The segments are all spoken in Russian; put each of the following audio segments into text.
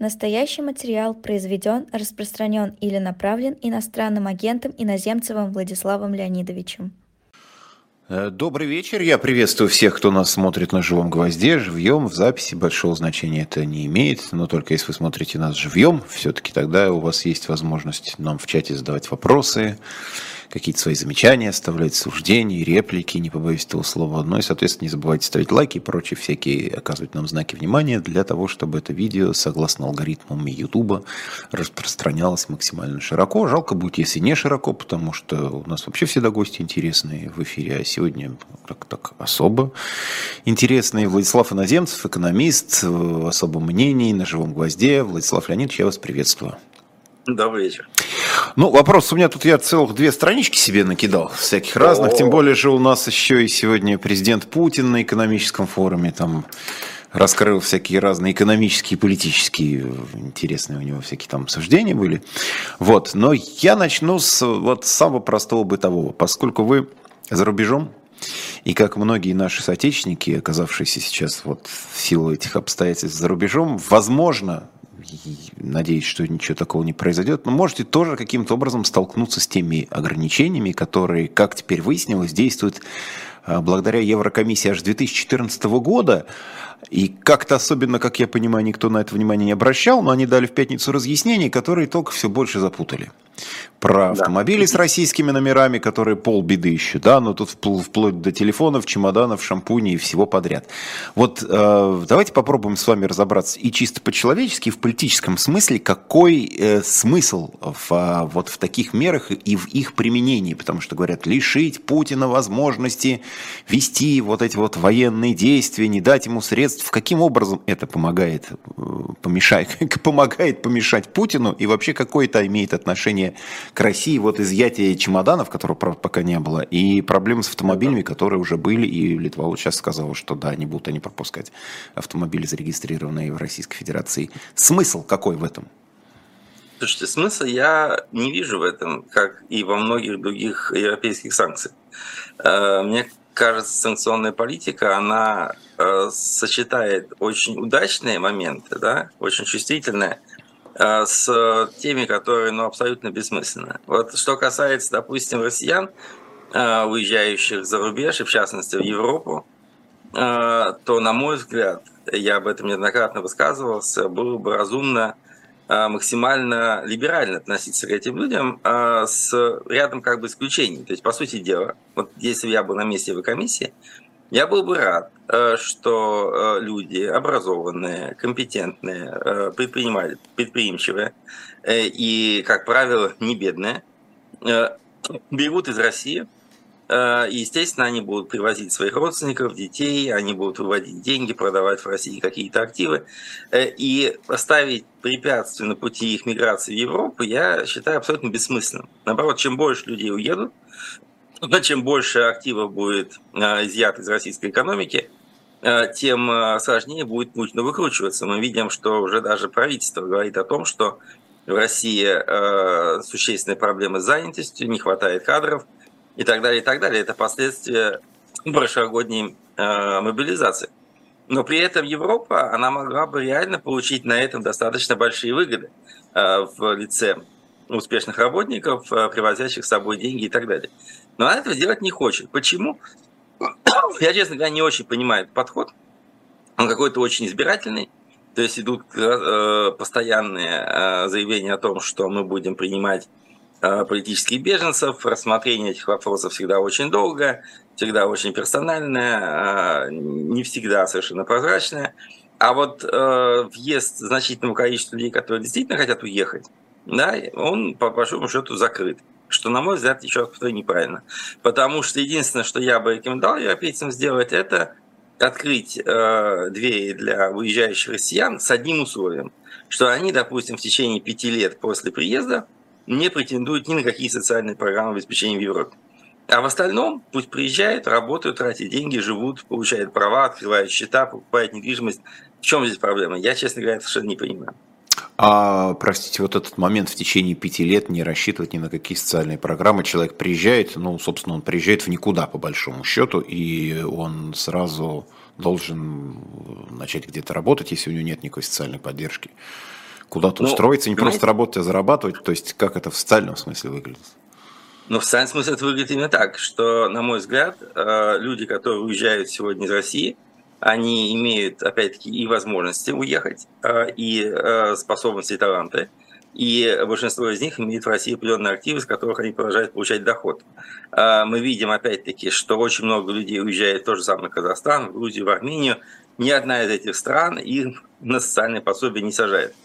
Настоящий материал произведен, распространен или направлен иностранным агентом Иноземцевым Владиславом Леонидовичем. Э, добрый вечер. Я приветствую всех, кто нас смотрит на живом гвозде, живьем, в записи. Большого значения это не имеет, но только если вы смотрите нас живьем, все-таки тогда у вас есть возможность нам в чате задавать вопросы, какие-то свои замечания оставлять, суждения, реплики, не побоюсь этого слова. Ну и, соответственно, не забывайте ставить лайки и прочие всякие, оказывать нам знаки внимания для того, чтобы это видео, согласно алгоритмам YouTube, распространялось максимально широко. Жалко будет, если не широко, потому что у нас вообще всегда гости интересные в эфире, а сегодня так, так особо интересные. Владислав Иноземцев, экономист, особо мнений на живом гвозде. Владислав Леонидович, я вас приветствую. Добрый вечер. Ну, вопрос у меня тут я целых две странички себе накидал, всяких разных. О-о-о. Тем более же у нас еще и сегодня президент Путин на экономическом форуме там раскрыл всякие разные экономические, политические, интересные у него всякие там суждения были. Вот, но я начну с вот самого простого бытового. Поскольку вы за рубежом, и как многие наши соотечественники, оказавшиеся сейчас вот в силу этих обстоятельств за рубежом, возможно, надеюсь, что ничего такого не произойдет, но можете тоже каким-то образом столкнуться с теми ограничениями, которые, как теперь выяснилось, действуют а, благодаря Еврокомиссии аж 2014 года. И как-то особенно, как я понимаю, никто на это внимание не обращал, но они дали в пятницу разъяснения, которые только все больше запутали про автомобили да. с российскими номерами, которые полбеды еще, да, но тут вплоть до телефонов, чемоданов, шампуней и всего подряд. Вот э, давайте попробуем с вами разобраться и чисто по-человечески, и в политическом смысле, какой э, смысл в, э, вот в таких мерах и в их применении, потому что говорят, лишить Путина возможности вести вот эти вот военные действия, не дать ему средств, каким образом это помогает, э, помешает, помогает помешать Путину и вообще какое-то имеет отношение к России вот изъятие чемоданов, которого пока не было, и проблемы с автомобилями, которые уже были, и Литва вот сейчас сказала, что да, не будут они пропускать автомобили, зарегистрированные в Российской Федерации. Смысл какой в этом? Слушайте, смысла я не вижу в этом, как и во многих других европейских санкциях. Э, мне кажется, санкционная политика, она э, сочетает очень удачные моменты, да, очень чувствительные, Э, с теми, которые ну, абсолютно бессмысленны. Вот что касается, допустим, россиян, э, уезжающих за рубеж, и в частности в Европу, э, то, на мой взгляд, я об этом неоднократно высказывался, было бы разумно максимально либерально относиться к этим людям с рядом как бы исключений. То есть, по сути дела, вот если я был на месте в комиссии, я был бы рад, э, что э, люди образованные, компетентные, э, предприимчивые и, как правило, не бедные, берут из России, и, естественно, они будут привозить своих родственников, детей, они будут выводить деньги, продавать в России какие-то активы. И поставить препятствия на пути их миграции в Европу я считаю абсолютно бессмысленным. Наоборот, чем больше людей уедут, чем больше активов будет а, изъято из российской экономики, тем сложнее будет Путину выкручиваться. Мы видим, что уже даже правительство говорит о том, что в России существенные проблемы с занятостью, не хватает кадров и так далее, и так далее. Это последствия прошлогодней мобилизации. Но при этом Европа, она могла бы реально получить на этом достаточно большие выгоды в лице успешных работников, привозящих с собой деньги и так далее. Но она этого делать не хочет. Почему? Я, честно говоря, не очень понимаю этот подход. Он какой-то очень избирательный. То есть идут э, постоянные э, заявления о том, что мы будем принимать э, политических беженцев. Рассмотрение этих вопросов всегда очень долго, всегда очень персональное, не всегда совершенно прозрачное. А вот въезд значительного количества людей, которые действительно хотят уехать, да, он по большому счету закрыт что, на мой взгляд, еще раз повторю, неправильно. Потому что единственное, что я бы рекомендовал европейцам сделать, это открыть э, двери для выезжающих россиян с одним условием, что они, допустим, в течение пяти лет после приезда не претендуют ни на какие социальные программы обеспечения в Европе. А в остальном пусть приезжают, работают, тратят деньги, живут, получают права, открывают счета, покупают недвижимость. В чем здесь проблема? Я, честно говоря, совершенно не понимаю. А, простите, вот этот момент в течение пяти лет не рассчитывать ни на какие социальные программы. Человек приезжает, ну, собственно, он приезжает в никуда, по большому счету, и он сразу должен начать где-то работать, если у него нет никакой социальной поддержки. Куда-то ну, устроиться, не просто работать, а зарабатывать. То есть как это в социальном смысле выглядит? Ну, в социальном смысле это выглядит именно так, что, на мой взгляд, э, люди, которые уезжают сегодня из России, они имеют, опять-таки, и возможности уехать, э, и э, способности, и таланты. И большинство из них имеет в России определенные активы, с которых они продолжают получать доход. Мы видим, опять-таки, что очень много людей уезжает в тот же самый Казахстан, в Грузию, в Армению. Ни одна из этих стран их на социальные пособия не сажает.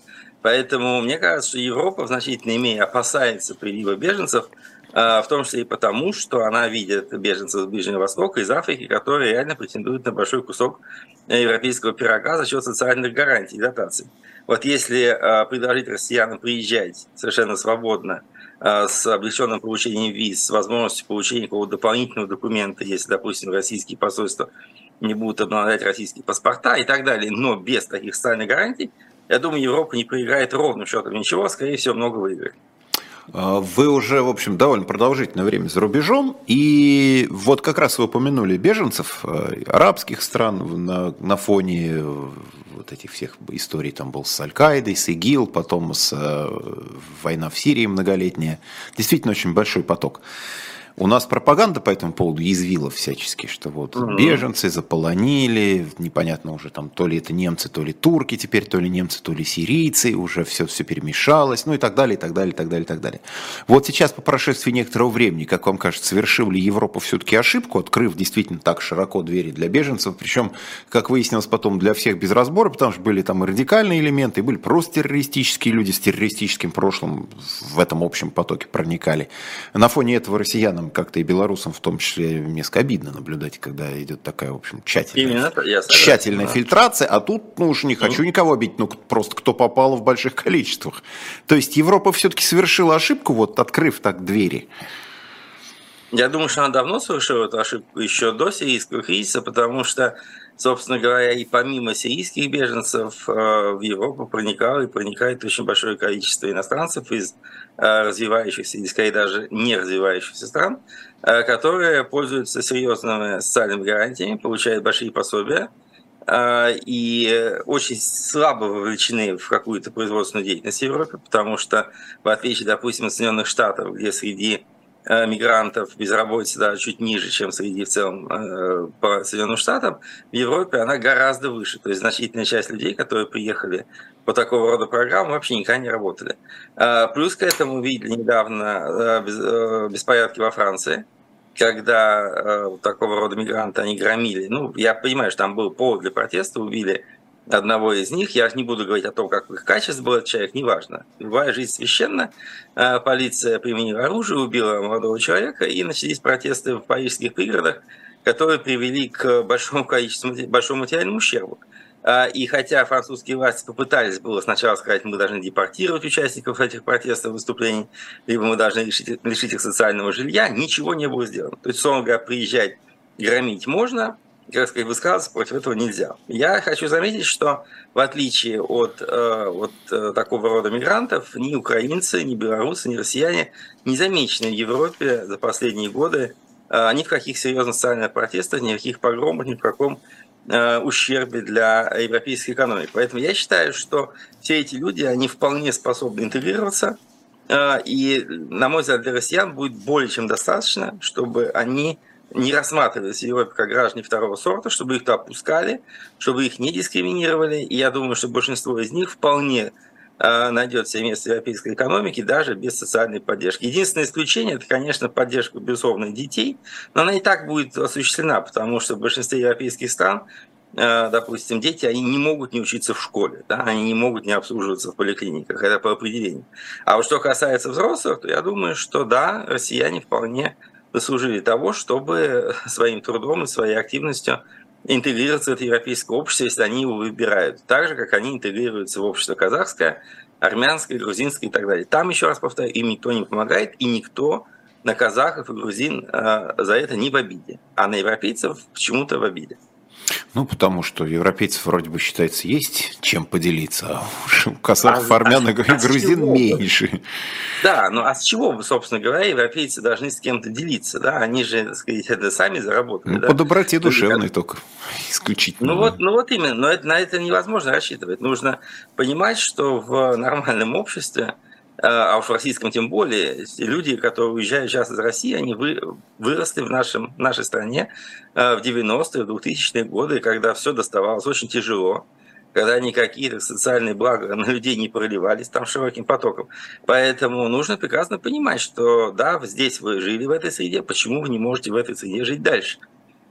Поэтому мне кажется, что Европа в значительной мере опасается прилива беженцев – а, в том числе и потому, что она видит беженцев с Ближнего Востока, из Африки, которые реально претендуют на большой кусок европейского пирога за счет социальных гарантий и дотаций. Вот если а, предложить россиянам приезжать совершенно свободно, а, с облегченным получением виз, с возможностью получения какого-то дополнительного документа, если, допустим, российские посольства не будут обновлять российские паспорта и так далее, но без таких социальных гарантий, я думаю, Европа не проиграет ровным счетом ничего, скорее всего, много выиграет. А, вы уже, в общем, довольно продолжительное время за рубежом, и вот как раз вы упомянули беженцев э, арабских стран на, на фоне э, вот этих всех историй, там был с Аль-Каидой, с ИГИЛ, потом с э, война в Сирии многолетняя, действительно очень большой поток. У нас пропаганда по этому поводу язвила всячески, что вот угу. беженцы заполонили, непонятно уже там, то ли это немцы, то ли турки теперь, то ли немцы, то ли сирийцы, уже все, все перемешалось, ну и так далее, и так далее, и так далее, и так далее. Вот сейчас, по прошествии некоторого времени, как вам кажется, совершила ли Европа все-таки ошибку, открыв действительно так широко двери для беженцев, причем, как выяснилось потом, для всех без разбора, потому что были там и радикальные элементы, и были просто террористические люди с террористическим прошлым в этом общем потоке проникали. На фоне этого россиянам нам как-то и белорусам в том числе несколько обидно наблюдать, когда идет такая, в общем, тщательная, Именно, тщательная да. фильтрация, а тут, ну уж не хочу mm. никого обидеть, ну просто кто попал в больших количествах. То есть Европа все-таки совершила ошибку, вот открыв так двери. Я думаю, что она давно совершила эту ошибку еще до сирийского кризиса, потому что собственно говоря, и помимо сирийских беженцев э, в Европу проникало и проникает очень большое количество иностранцев из э, развивающихся или скорее даже не развивающихся стран, э, которые пользуются серьезными социальными гарантиями, получают большие пособия и очень слабо вовлечены в какую-то производственную деятельность в Европе, потому что, в отличие, допустим, от Соединенных Штатов, где среди мигрантов, безработица даже чуть ниже, чем среди в целом э, по Соединенным Штатам, в Европе она гораздо выше. То есть значительная часть людей, которые приехали по такого рода программам, вообще никогда не работали. Э, плюс к этому видели недавно беспорядки во Франции, когда такого рода мигранты они громили. Ну, я понимаю, что там был повод для протеста, убили одного из них. Я не буду говорить о том, как их качество был человек, неважно. Любая жизнь священна. Э, полиция применила оружие, убила молодого человека, и начались протесты в парижских пригородах, которые привели к большому количеству, большому материальному ущербу. Э, и хотя французские власти попытались было сначала сказать, мы должны депортировать участников этих протестов, выступлений, либо мы должны лишить, лишить их социального жилья, ничего не было сделано. То есть, словно говоря, приезжать громить можно, как сказать, высказываться против этого нельзя. Я хочу заметить, что в отличие от, э, от э, такого рода мигрантов, ни украинцы, ни белорусы, ни россияне не замечены в Европе за последние годы э, ни в каких серьезных социальных протестах, ни в каких погромах, ни в каком ущербе для европейской экономики. Поэтому я считаю, что все эти люди, они вполне способны интегрироваться, и, на мой взгляд, для россиян будет более чем достаточно, чтобы они не рассматривались в Европе как граждане второго сорта, чтобы их то опускали, чтобы их не дискриминировали. И я думаю, что большинство из них вполне э, найдет себе место в европейской экономике даже без социальной поддержки. Единственное исключение – это, конечно, поддержка, безусловно, детей, но она и так будет осуществлена, потому что в большинстве европейских стран э, допустим, дети, они не могут не учиться в школе, да, они не могут не обслуживаться в поликлиниках, это по определению. А вот что касается взрослых, то я думаю, что да, россияне вполне заслужили того, чтобы своим трудом и своей активностью интегрироваться в это европейское общество, если они его выбирают. Так же, как они интегрируются в общество казахское, армянское, грузинское и так далее. Там, еще раз повторяю, им никто не помогает, и никто на казахов и грузин э, за это не в обиде, а на европейцев почему-то в обиде. Ну, потому что европейцев вроде бы считается есть чем поделиться, а у казахов, а, армян и а, грузин чего? меньше. Да, ну а с чего, собственно говоря, европейцы должны с кем-то делиться, да? Они же, так сказать, это сами заработали. Ну, да? По доброте душевной только, исключительно. Ну вот, ну вот именно, но это, на это невозможно рассчитывать. Нужно понимать, что в нормальном обществе а, а уж в российском тем более, люди, которые уезжают сейчас из России, они вы, выросли в нашем, нашей стране а, в 90-е, в 2000-е годы, когда все доставалось очень тяжело, когда никакие социальные блага на людей не проливались там широким потоком. Поэтому нужно прекрасно понимать, что да, здесь вы жили в этой среде, почему вы не можете в этой среде жить дальше?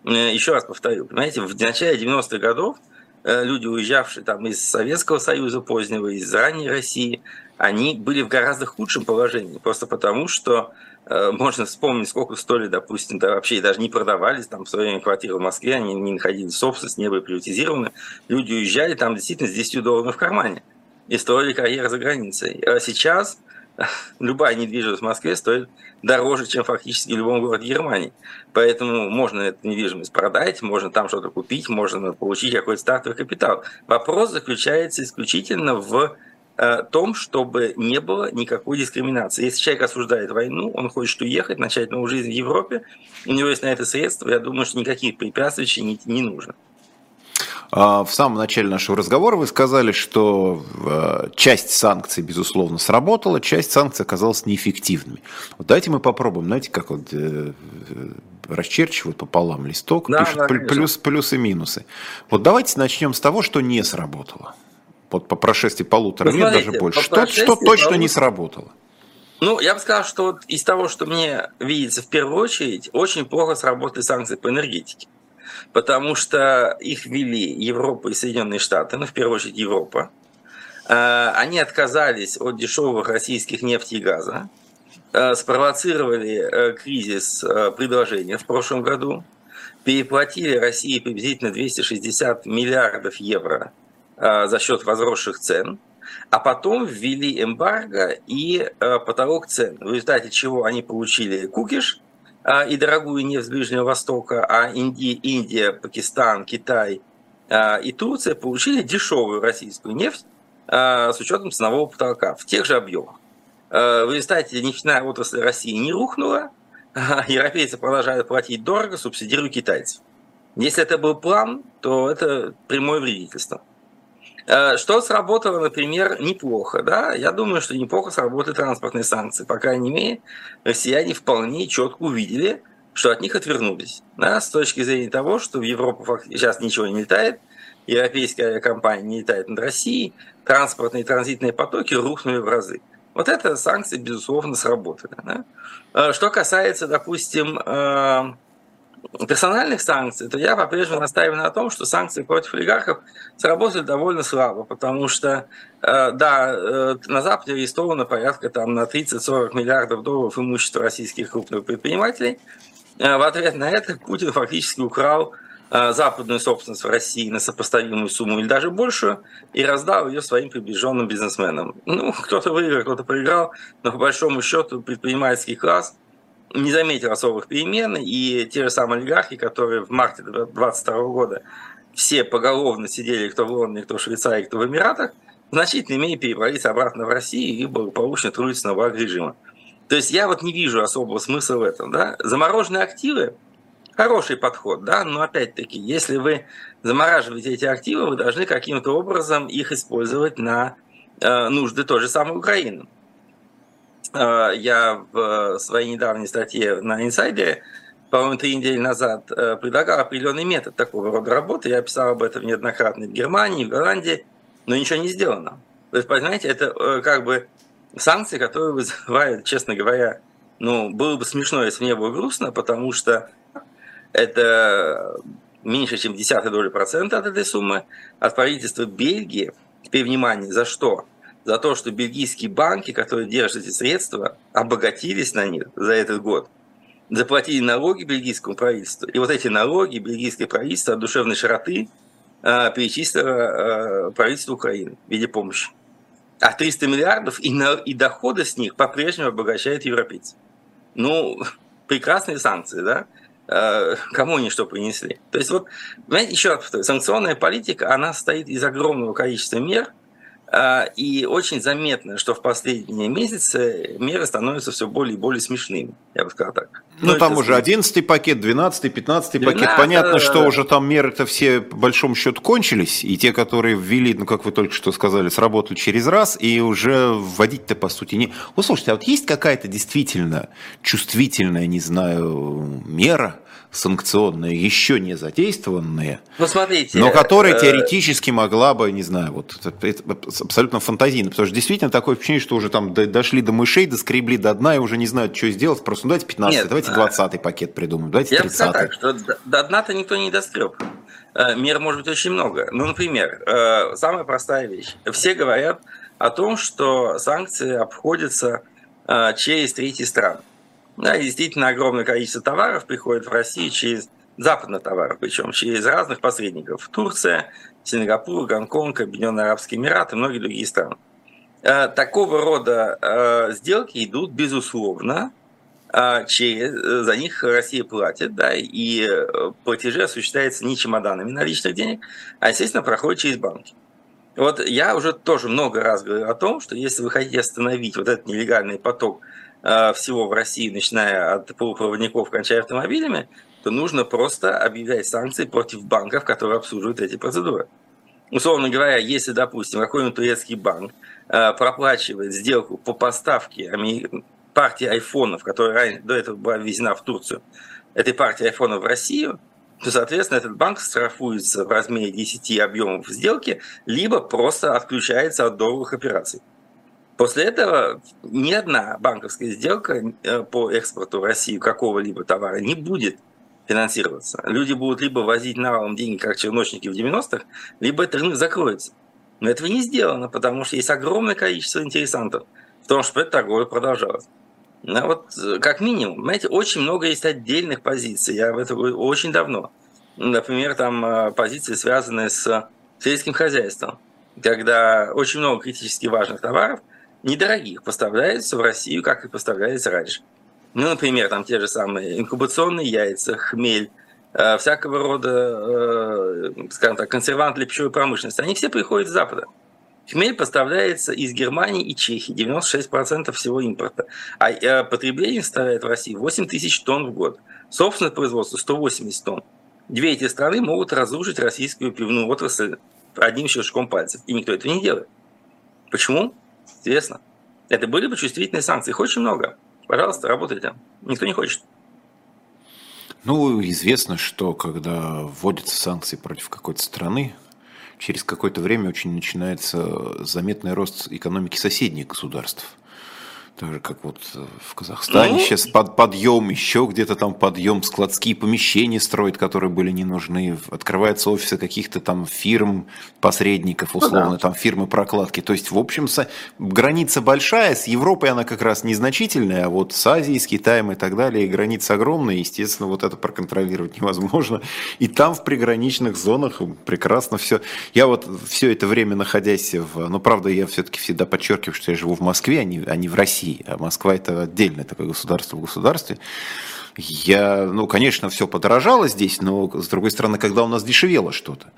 Э, Еще раз повторю, понимаете, в начале 90-х годов люди, уезжавшие там из Советского Союза позднего, из ранней России, они были в гораздо худшем положении, просто потому что э, можно вспомнить, сколько стоили, допустим, да, вообще даже не продавались, там в свое время квартиры в Москве, они не находили собственность, не были приватизированы, люди уезжали там действительно с 10 долларов в кармане и строили карьеру за границей. А сейчас любая недвижимость в Москве стоит дороже, чем фактически в любом городе Германии. Поэтому можно эту недвижимость продать, можно там что-то купить, можно получить какой-то стартовый капитал. Вопрос заключается исключительно в Э, том, чтобы не было никакой дискриминации. Если человек осуждает войну, он хочет уехать, начать новую жизнь в Европе, у него есть на это средства, я думаю, что никаких препятствий не, не нужно. А, в самом начале нашего разговора вы сказали, что э, часть санкций, безусловно, сработала, часть санкций оказалась неэффективными. Вот давайте мы попробуем, знаете, как вот э, расчерчивают пополам листок, да, пишут да, плюс, плюсы и минусы. Вот давайте начнем с того, что не сработало вот по прошествии полутора ну, лет, даже больше, что, что точно полутора... не сработало? Ну, я бы сказал, что вот из того, что мне видится в первую очередь, очень плохо сработали санкции по энергетике. Потому что их ввели Европа и Соединенные Штаты, ну, в первую очередь Европа. А, они отказались от дешевых российских нефти и газа, а, спровоцировали э, кризис э, предложения в прошлом году, переплатили России приблизительно 260 миллиардов евро Э, за счет возросших цен, а потом ввели эмбарго и э, потолок цен, в результате чего они получили кукиш э, и дорогую нефть с Ближнего Востока, а Индия, Индия Пакистан, Китай и Турция получили дешевую российскую нефть с учетом ценового потолка в тех же объемах. В результате нефтяная отрасль России не рухнула, а европейцы продолжают платить дорого, субсидируя китайцев. Если это был план, то это прямое вредительство. Э, что сработало, например, неплохо, да? Я думаю, что неплохо сработали транспортные санкции. По крайней мере, россияне вполне четко увидели, что от них отвернулись. Да? С точки зрения того, что в Европу сейчас ничего не летает, европейская авиакомпания не летает над Россией, транспортные и транзитные потоки рухнули в разы. Вот это санкции, безусловно, сработали. Да? Э, что касается, допустим, э, персональных санкций, то я по-прежнему настаиваю на том, что санкции против олигархов сработали довольно слабо, потому что, э, да, э, на Западе арестовано порядка там, на 30-40 миллиардов долларов имущества российских крупных предпринимателей. Э, в ответ на это Путин фактически украл западную собственность в России на сопоставимую сумму или даже большую и раздал ее своим приближенным бизнесменам. Ну, кто-то выиграл, кто-то проиграл, но по большому счету предпринимательский класс – не заметил особых перемен, и те же самые олигархи, которые в марте 2022 года все поголовно сидели, кто в Лондоне, кто в Швейцарии, кто в Эмиратах, в значительной мере перебрались обратно в Россию и благополучно трудятся на благ режима. То есть я вот не вижу особого смысла в этом. Да? Замороженные активы – хороший подход, да? но опять-таки, если вы замораживаете эти активы, вы должны каким-то образом их использовать на э, нужды той же самой Украины. Э, я в своей недавней статье на инсайдере, по-моему, три недели назад э, предлагал определенный метод такого рода работы. Я писал об этом неоднократно в Германии, в Голландии, но ничего не сделано. То есть, понимаете, это э, как бы санкции, которые вызывают, честно говоря, ну, было бы смешно, если мне было грустно, потому что это меньше, чем десятая доля процента от этой суммы от правительства Бельгии. Теперь внимание, за что? За то, что бельгийские банки, которые держат эти средства, обогатились на них за этот год, заплатили налоги бельгийскому правительству. И вот эти налоги бельгийское правительство от душевной широты э, перечислило э, правительству Украины в виде помощи. А 300 миллиардов и, на, и доходы с них по-прежнему обогащают европейцев. Ну, прекрасные санкции, да? э, кому они что принесли. То есть вот, еще раз повторю, санкционная политика, она состоит из огромного количества мер – а, и очень заметно, что в последние месяцы меры становятся все более и более смешными, я бы сказал так. Ну, ну там уже 11 пакет, 12 15 пакет. Понятно, что уже там меры-то все, по большому счету, кончились. И те, которые ввели, ну, как вы только что сказали, сработали через раз, и уже вводить-то, по сути, не... Вот слушайте, а вот есть какая-то действительно чувствительная, не знаю, мера, санкционные, еще не задействованные, ну, смотрите, но которые э, теоретически могла бы, не знаю, вот это абсолютно фантазийно, потому что действительно такое впечатление, что уже там дошли до мышей, доскребли до дна и уже не знают, что сделать, просто ну, давайте 15 Нет, давайте 20 пакет придумаем, давайте 30 Я так, что до дна-то никто не доскреб. Э, мер может быть очень много. Ну, например, э, самая простая вещь. Все говорят о том, что санкции обходятся через третьи страны. Да, действительно огромное количество товаров приходит в Россию через западных товаров, причем через разных посредников. Турция, Сингапур, Гонконг, Объединенные Арабские Эмираты и многие другие страны. Э, такого рода э, сделки идут, безусловно, э, через, за них Россия платит, да, и платежи осуществляются не чемоданами наличных денег, а, естественно, проходят через банки. Вот я уже тоже много раз говорил о том, что если вы хотите остановить вот этот нелегальный поток всего в России, начиная от полупроводников, кончая автомобилями, то нужно просто объявлять санкции против банков, которые обслуживают эти процедуры. Условно говоря, если, допустим, какой-нибудь турецкий банк э, проплачивает сделку по поставке партии айфонов, которая до этого была ввезена в Турцию, этой партии айфонов в Россию, то, соответственно, этот банк штрафуется в размере 10 объемов сделки, либо просто отключается от долговых операций. После этого ни одна банковская сделка э, по экспорту в Россию какого-либо товара не будет финансироваться. Люди будут либо возить навалом деньги, как черночники в 90-х, либо этот рынок закроется. Но этого не сделано, потому что есть огромное количество интересантов в том, чтобы эта торговля продолжалась. Ну, вот э, как минимум, знаете, очень много есть отдельных позиций. Я в это говорю очень давно. Например, там э, позиции, связанные с сельским хозяйством, когда очень много критически важных товаров – недорогих поставляются в Россию, как и поставлялись раньше. Ну, например, там те же самые инкубационные яйца, хмель, э, всякого рода, э, скажем так, консервант для пищевой промышленности. Они все приходят с Запада. Хмель поставляется из Германии и Чехии, 96% всего импорта. А э, потребление составляет в России 8 тысяч тонн в год. Собственное производство 180 тонн. Две эти страны могут разрушить российскую пивную отрасль одним щелчком пальцев. И никто этого не делает. Почему? Известно. Это были бы чувствительные санкции. Их очень много. Пожалуйста, работайте. Никто не хочет. Ну, известно, что когда вводятся санкции против какой-то страны, через какое-то время очень начинается заметный рост экономики соседних государств – так же, как вот э, в Казахстане ну? сейчас под, подъем, еще где-то там подъем, складские помещения строят, которые были не нужны, открываются офисы каких-то там фирм, посредников, условно, ну, да. там фирмы прокладки. То есть, в общем, граница большая, с Европой она как раз незначительная, а вот с Азией, с Китаем и так далее, граница огромная, естественно, вот это проконтролировать невозможно. И там в приграничных зонах прекрасно все. Я вот все это время находясь в... Ну, правда, я все-таки всегда подчеркиваю, что я живу в Москве, а не, а не в России России, а Москва это отдельное такое государство в государстве. Я, ну, конечно, все подорожало здесь, но, с другой стороны, когда у нас дешевело что-то.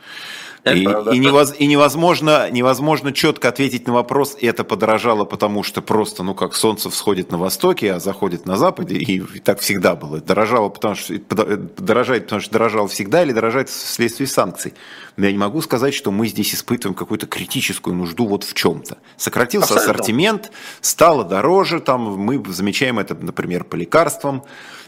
И, и, невоз, и невозможно, невозможно четко ответить на вопрос, это подорожало, потому что просто, ну как солнце всходит на востоке, а заходит на западе, и, и так всегда было. Дорожало, потому что дорожает, потому что дорожало всегда, или дорожает вследствие санкций. Но я не могу сказать, что мы здесь испытываем какую-то критическую нужду вот в чем-то. Сократился Абсолютно. ассортимент, стало дороже, там мы замечаем это, например, по лекарствам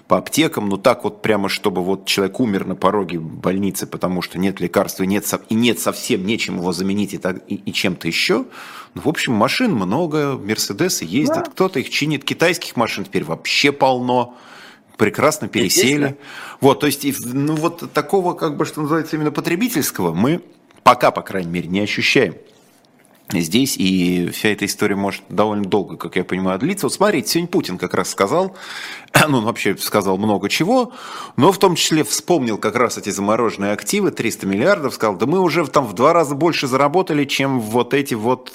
по аптекам, но так вот прямо, чтобы вот человек умер на пороге больницы, потому что нет лекарства и нет, и нет совсем нечем его заменить и, так, и, и чем-то еще. Ну, в общем, машин много, Мерседесы ездят, да. кто-то их чинит, китайских машин теперь вообще полно прекрасно пересели. Вот, то есть, ну вот такого, как бы, что называется, именно потребительского мы пока, по крайней мере, не ощущаем здесь, и вся эта история может довольно долго, как я понимаю, длиться. Вот смотрите, сегодня Путин как раз сказал, ну, он вообще сказал много чего, но в том числе вспомнил как раз эти замороженные активы, 300 миллиардов, сказал, да мы уже там в два раза больше заработали, чем вот эти вот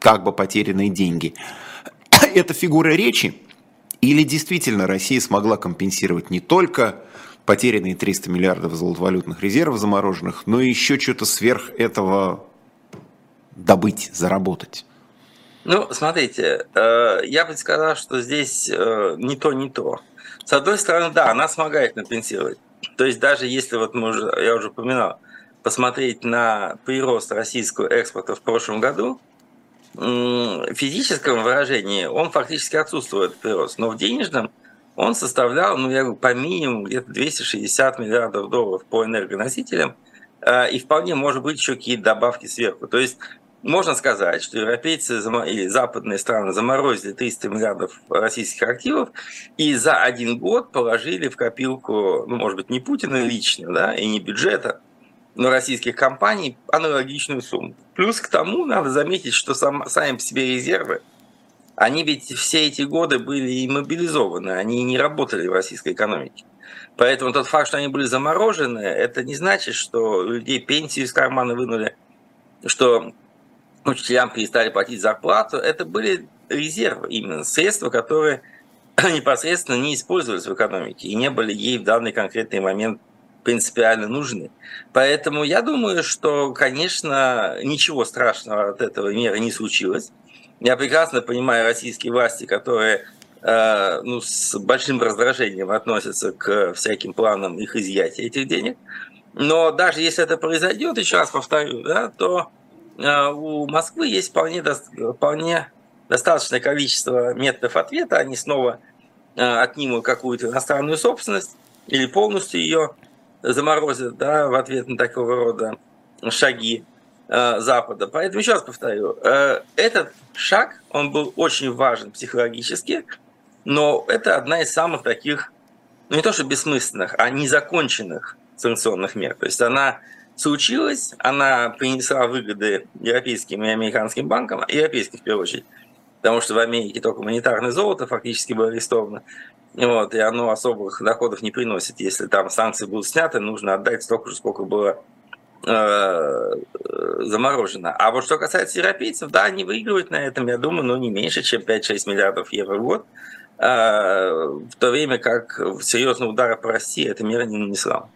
как бы потерянные деньги. Это фигура речи, Или действительно Россия смогла компенсировать не только потерянные 300 миллиардов золотовалютных резервов замороженных, но и еще что-то сверх этого добыть, заработать? Ну, смотрите, э, я бы сказал, что здесь э, не то, не то. С одной стороны, да, она смогает компенсировать. То есть даже если, вот мы уже, я уже упоминал, посмотреть на прирост российского экспорта в прошлом году, в физическом выражении он фактически отсутствует прирост, но в денежном он составлял, ну, я говорю, по минимуму где-то 260 миллиардов долларов по энергоносителям, э, и вполне может быть еще какие-то добавки сверху. То есть можно сказать, что европейцы или западные страны заморозили 300 миллиардов российских активов и за один год положили в копилку, ну, может быть, не Путина лично, да, и не бюджета, но российских компаний аналогичную сумму. Плюс к тому надо заметить, что сам, сами по себе резервы, они ведь все эти годы были иммобилизованы, они не работали в российской экономике. Поэтому тот факт, что они были заморожены, это не значит, что людей пенсию из кармана вынули, что учителям перестали платить зарплату, это были резервы, именно средства, которые непосредственно не использовались в экономике и не были ей в данный конкретный момент принципиально нужны. Поэтому я думаю, что, конечно, ничего страшного от этого меры не случилось. Я прекрасно понимаю российские власти, которые э, ну, с большим раздражением относятся к всяким планам их изъятия этих денег. Но даже если это произойдет, еще раз повторю, да, то у Москвы есть вполне, вполне достаточное количество методов ответа. Они снова э, отнимут какую-то иностранную собственность или полностью ее заморозят да, в ответ на такого рода шаги э, Запада. Поэтому еще раз повторю, этот шаг, он был очень важен психологически, но это одна из самых таких, ну не то что бессмысленных, а незаконченных санкционных мер. То есть она случилось, она принесла выгоды европейским и американским банкам, европейским в первую очередь, потому что в Америке только монетарное золото фактически было арестовано, вот, и оно особых доходов не приносит. Если там санкции будут сняты, нужно отдать столько же, сколько было э, заморожено. А вот что касается европейцев, да, они выигрывают на этом, я думаю, но не меньше, чем 5-6 миллиардов евро в год, э, в то время как серьезного удара по России эта мера не нанесла.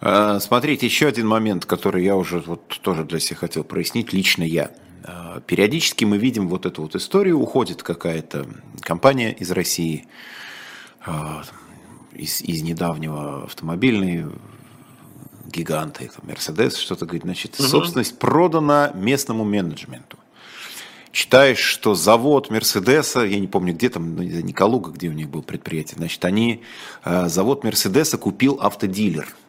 Э, смотрите, еще один момент, который я уже вот тоже для себя хотел прояснить, лично я. Э, периодически мы видим вот эту вот историю, уходит какая-то компания из России, э, из, из недавнего автомобильной гиганты, Мерседес, что-то говорит, значит, угу. собственность продана местному менеджменту. Читаешь, что завод Мерседеса, я не помню, где там, ну, Николуга, где у них был предприятие, значит, они, завод Мерседеса купил автодилер –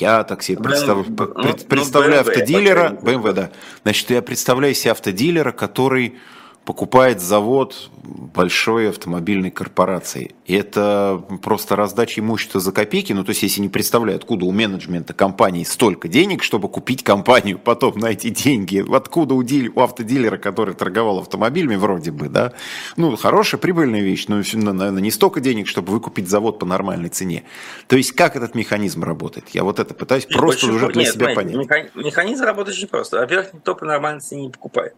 я так себе представ... ну, представляю ну, автодилера, BMW, да. Значит, я представляю себе автодилера, который покупает завод большой автомобильной корпорации. И это просто раздача имущества за копейки. Ну, то есть, если не представляю, откуда у менеджмента компании столько денег, чтобы купить компанию, потом найти деньги, откуда у, диль, у автодилера, который торговал автомобилями, вроде бы, да, ну, хорошая, прибыльная вещь, но, наверное, не столько денег, чтобы выкупить завод по нормальной цене. То есть, как этот механизм работает? Я вот это пытаюсь просто уже для Нет, себя понять. Механизм работает очень просто. Во-первых, никто по нормальной цене не покупает.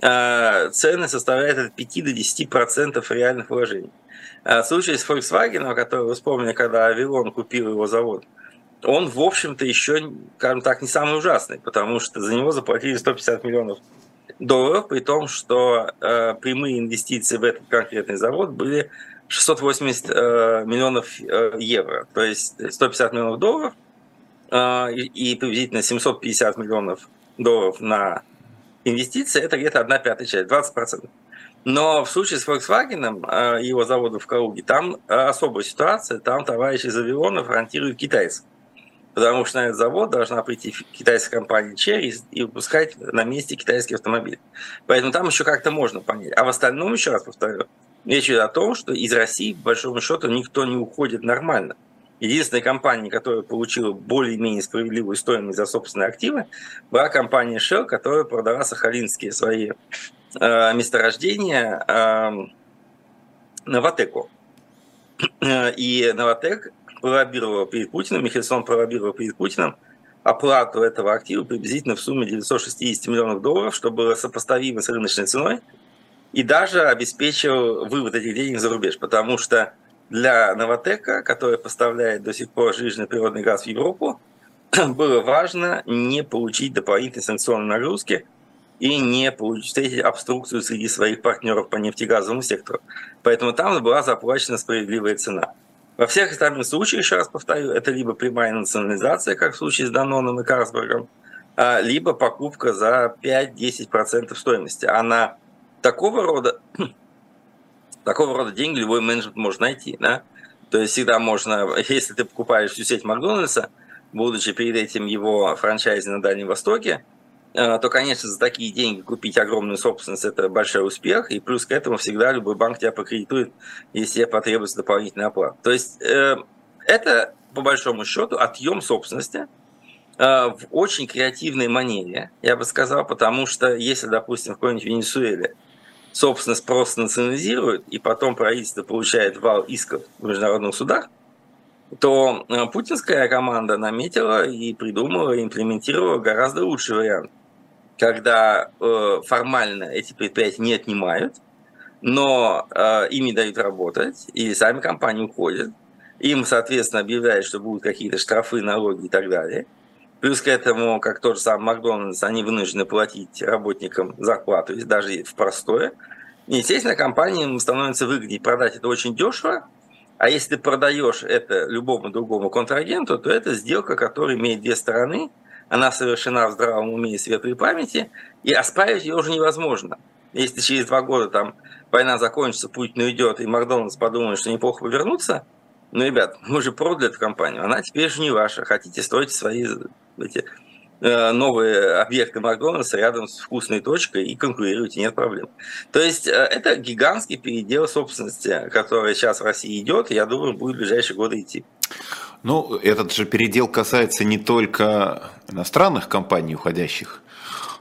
А, цены составляют от 5 до 10% реальных вложений. А, в случае с Volkswagen, который вы вспомнили, когда Авилон купил его завод, он, в общем-то, еще, скажем так, не самый ужасный, потому что за него заплатили 150 миллионов долларов, при том, что э, прямые инвестиции в этот конкретный завод были 680 э, миллионов э, евро, то есть 150 миллионов долларов э, и приблизительно 750 миллионов долларов на инвестиции это где-то одна пятая часть, 20%. Но в случае с Volkswagen, э, его завода в Калуге, там э, особая ситуация, там товарищи из Авиона фронтируют китайцев. Потому что на этот завод должна прийти китайская компания Cherry и выпускать на месте китайский автомобиль. Поэтому там еще как-то можно понять. А в остальном, еще раз повторю, речь идет о том, что из России, по большому счету, никто не уходит нормально. Единственная компания, которая получила более-менее справедливую стоимость за собственные активы, была компания Shell, которая продала сахалинские свои э, месторождения э, Новотеку. И Новотек пролоббировал перед Путиным, Михельсон пролоббировал перед Путиным оплату этого актива приблизительно в сумме 960 миллионов долларов, что было сопоставимо с рыночной ценой, и даже обеспечил вывод этих денег за рубеж, потому что для Новотека, который поставляет до сих пор жирный природный газ в Европу, было важно не получить дополнительные санкционные нагрузки и не получить, встретить обструкцию среди своих партнеров по нефтегазовому сектору. Поэтому там была заплачена справедливая цена. Во всех остальных случаях, еще раз повторю, это либо прямая национализация, как в случае с Даноном и Карсбергом, а, либо покупка за 5-10% стоимости. А на такого рода, такого рода деньги любой менеджер может найти. Да? То есть всегда можно, если ты покупаешь всю сеть Макдональдса, будучи перед этим его франчайзи на Дальнем Востоке, э, то, конечно, за такие деньги купить огромную собственность – это большой успех, и плюс к этому всегда любой банк тебя покредитует, если тебе потребуется дополнительная оплата. То есть э, это, по большому счету, отъем собственности э, в очень креативной манере, я бы сказал, потому что если, допустим, в какой-нибудь Венесуэле собственность просто национализируют, и потом правительство получает вал исков в международных судах, то э, путинская команда наметила и придумала, и имплементировала гораздо лучший вариант. Когда э, формально эти предприятия не отнимают, но э, ими дают работать, и сами компании уходят. Им, соответственно, объявляют, что будут какие-то штрафы, налоги и так далее. Плюс к этому, как тот же самый Макдональдс, они вынуждены платить работникам зарплату, даже в простое. И, естественно, компаниям становится выгоднее продать это очень дешево, а если ты продаешь это любому другому контрагенту, то это сделка, которая имеет две стороны, она совершена в здравом уме и светлой памяти, и оспаривать ее уже невозможно. Если через два года там война закончится, Путин уйдет, и Макдональдс подумает, что неплохо бы вернуться, ну, ребят, мы же продали эту компанию, она теперь же не ваша. Хотите строить свои эти Э, новые объекты Макдональдса рядом с вкусной точкой и конкурируете, нет проблем. То есть э, это гигантский передел собственности, который сейчас в России идет, и я думаю, будет в ближайшие годы идти. Ну, этот же передел касается не только иностранных компаний, уходящих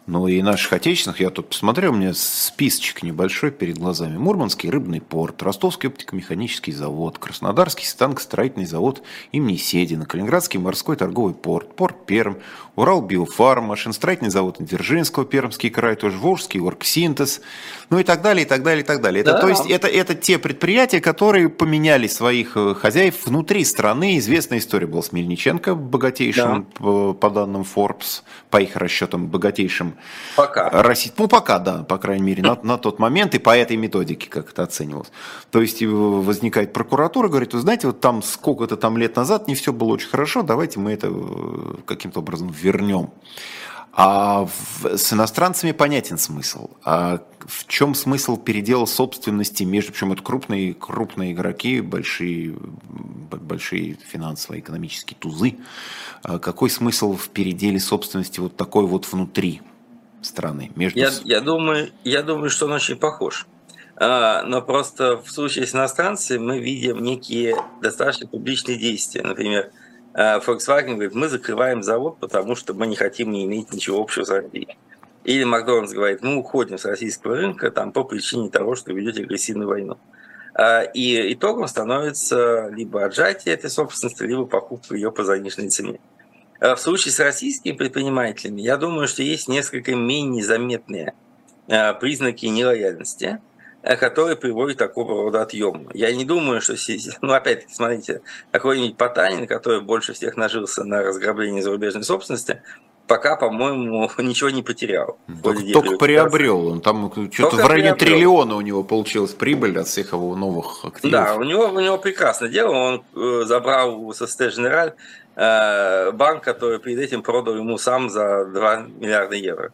ну и наших отечественных, я тут посмотрел, у меня списочек небольшой перед глазами. Мурманский рыбный порт, Ростовский оптико-механический завод, Краснодарский станкостроительный завод имени Седина, Калининградский морской торговый порт, порт Перм, Урал Биофарм, машиностроительный завод Дзержинского, Пермский край, тоже Волжский, Оргсинтез, ну и так далее, и так далее, и так далее. Это, да. То есть это, это те предприятия, которые поменяли своих э, хозяев внутри страны. Известная история была с Мельниченко, богатейшим, да. по, по данным Forbes, по их расчетам, богатейшим Пока. России. Ну, пока, да, по крайней мере, на, на тот момент и по этой методике, как это оценивалось. То есть возникает прокуратура, говорит, вы знаете, вот там сколько-то там лет назад не все было очень хорошо, давайте мы это э, каким-то образом вернем. А с иностранцами понятен смысл. А в чем смысл передела собственности между, причем это крупные, крупные игроки, большие, большие финансовые, экономические тузы. А какой смысл в переделе собственности вот такой вот внутри? Страны? Между... Я, я, думаю, я думаю, что он очень похож. А, но просто в случае с иностранцами мы видим некие достаточно публичные действия. Например, а, Volkswagen говорит, мы закрываем завод, потому что мы не хотим не иметь ничего общего с Россией. Или Макдональдс говорит, мы уходим с российского рынка там, по причине того, что ведете агрессивную войну. А, и итогом становится либо отжатие этой собственности, либо покупка ее по заниженной цене. Э, в случае с российскими предпринимателями, я думаю, что есть несколько менее заметные э, признаки нелояльности, э, которые приводят к такого рода отъему. Я не думаю, что... Ну, опять-таки, смотрите, какой-нибудь Потанин, который больше всех нажился на разграблении зарубежной собственности, пока, по-моему, ничего не потерял. Только, только приобрел. Он там что-то в районе приобрел. триллиона у него получилась прибыль от всех его новых активов. Да, у него, у него прекрасное дело. Он забрал у ССТ Женераль Э, банк, который перед этим продал ему сам за 2 миллиарда евро.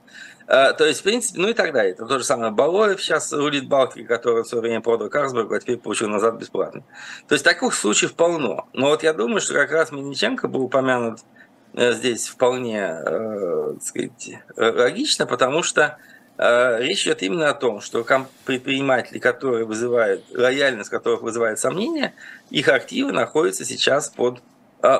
Э, то есть, в принципе, ну и так далее. Это то же самое. Балоев сейчас рулит Балтикой, который в свое время продал Карсбергу, а теперь получил назад бесплатно. То есть, таких случаев полно. Но вот я думаю, что как раз Мельниченко был упомянут э, здесь вполне, так сказать, логично, потому что речь идет именно о том, что предприниматели, которые вызывают, лояльность которых вызывает сомнения, их активы находятся сейчас под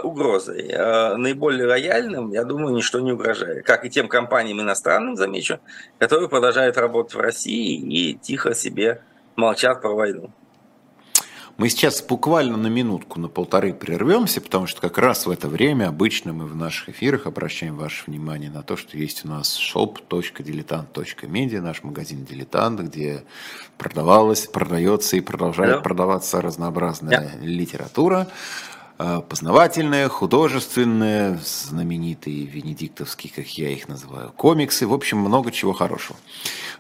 угрозой. А, наиболее лояльным, я думаю, ничто не угрожает. Как и тем компаниям иностранным, замечу, которые продолжают работать в России и тихо себе молчат про войну. Мы сейчас буквально на минутку, на полторы прервемся, потому что как раз в это время обычно мы в наших эфирах обращаем ваше внимание на то, что есть у нас shop.diletant.media, наш магазин «Дилетант», где продавалась, продается и продолжает да. продаваться разнообразная да. литература. Э, познавательные, художественные, знаменитые венедиктовские, как я их называю, комиксы, в общем, много чего хорошего.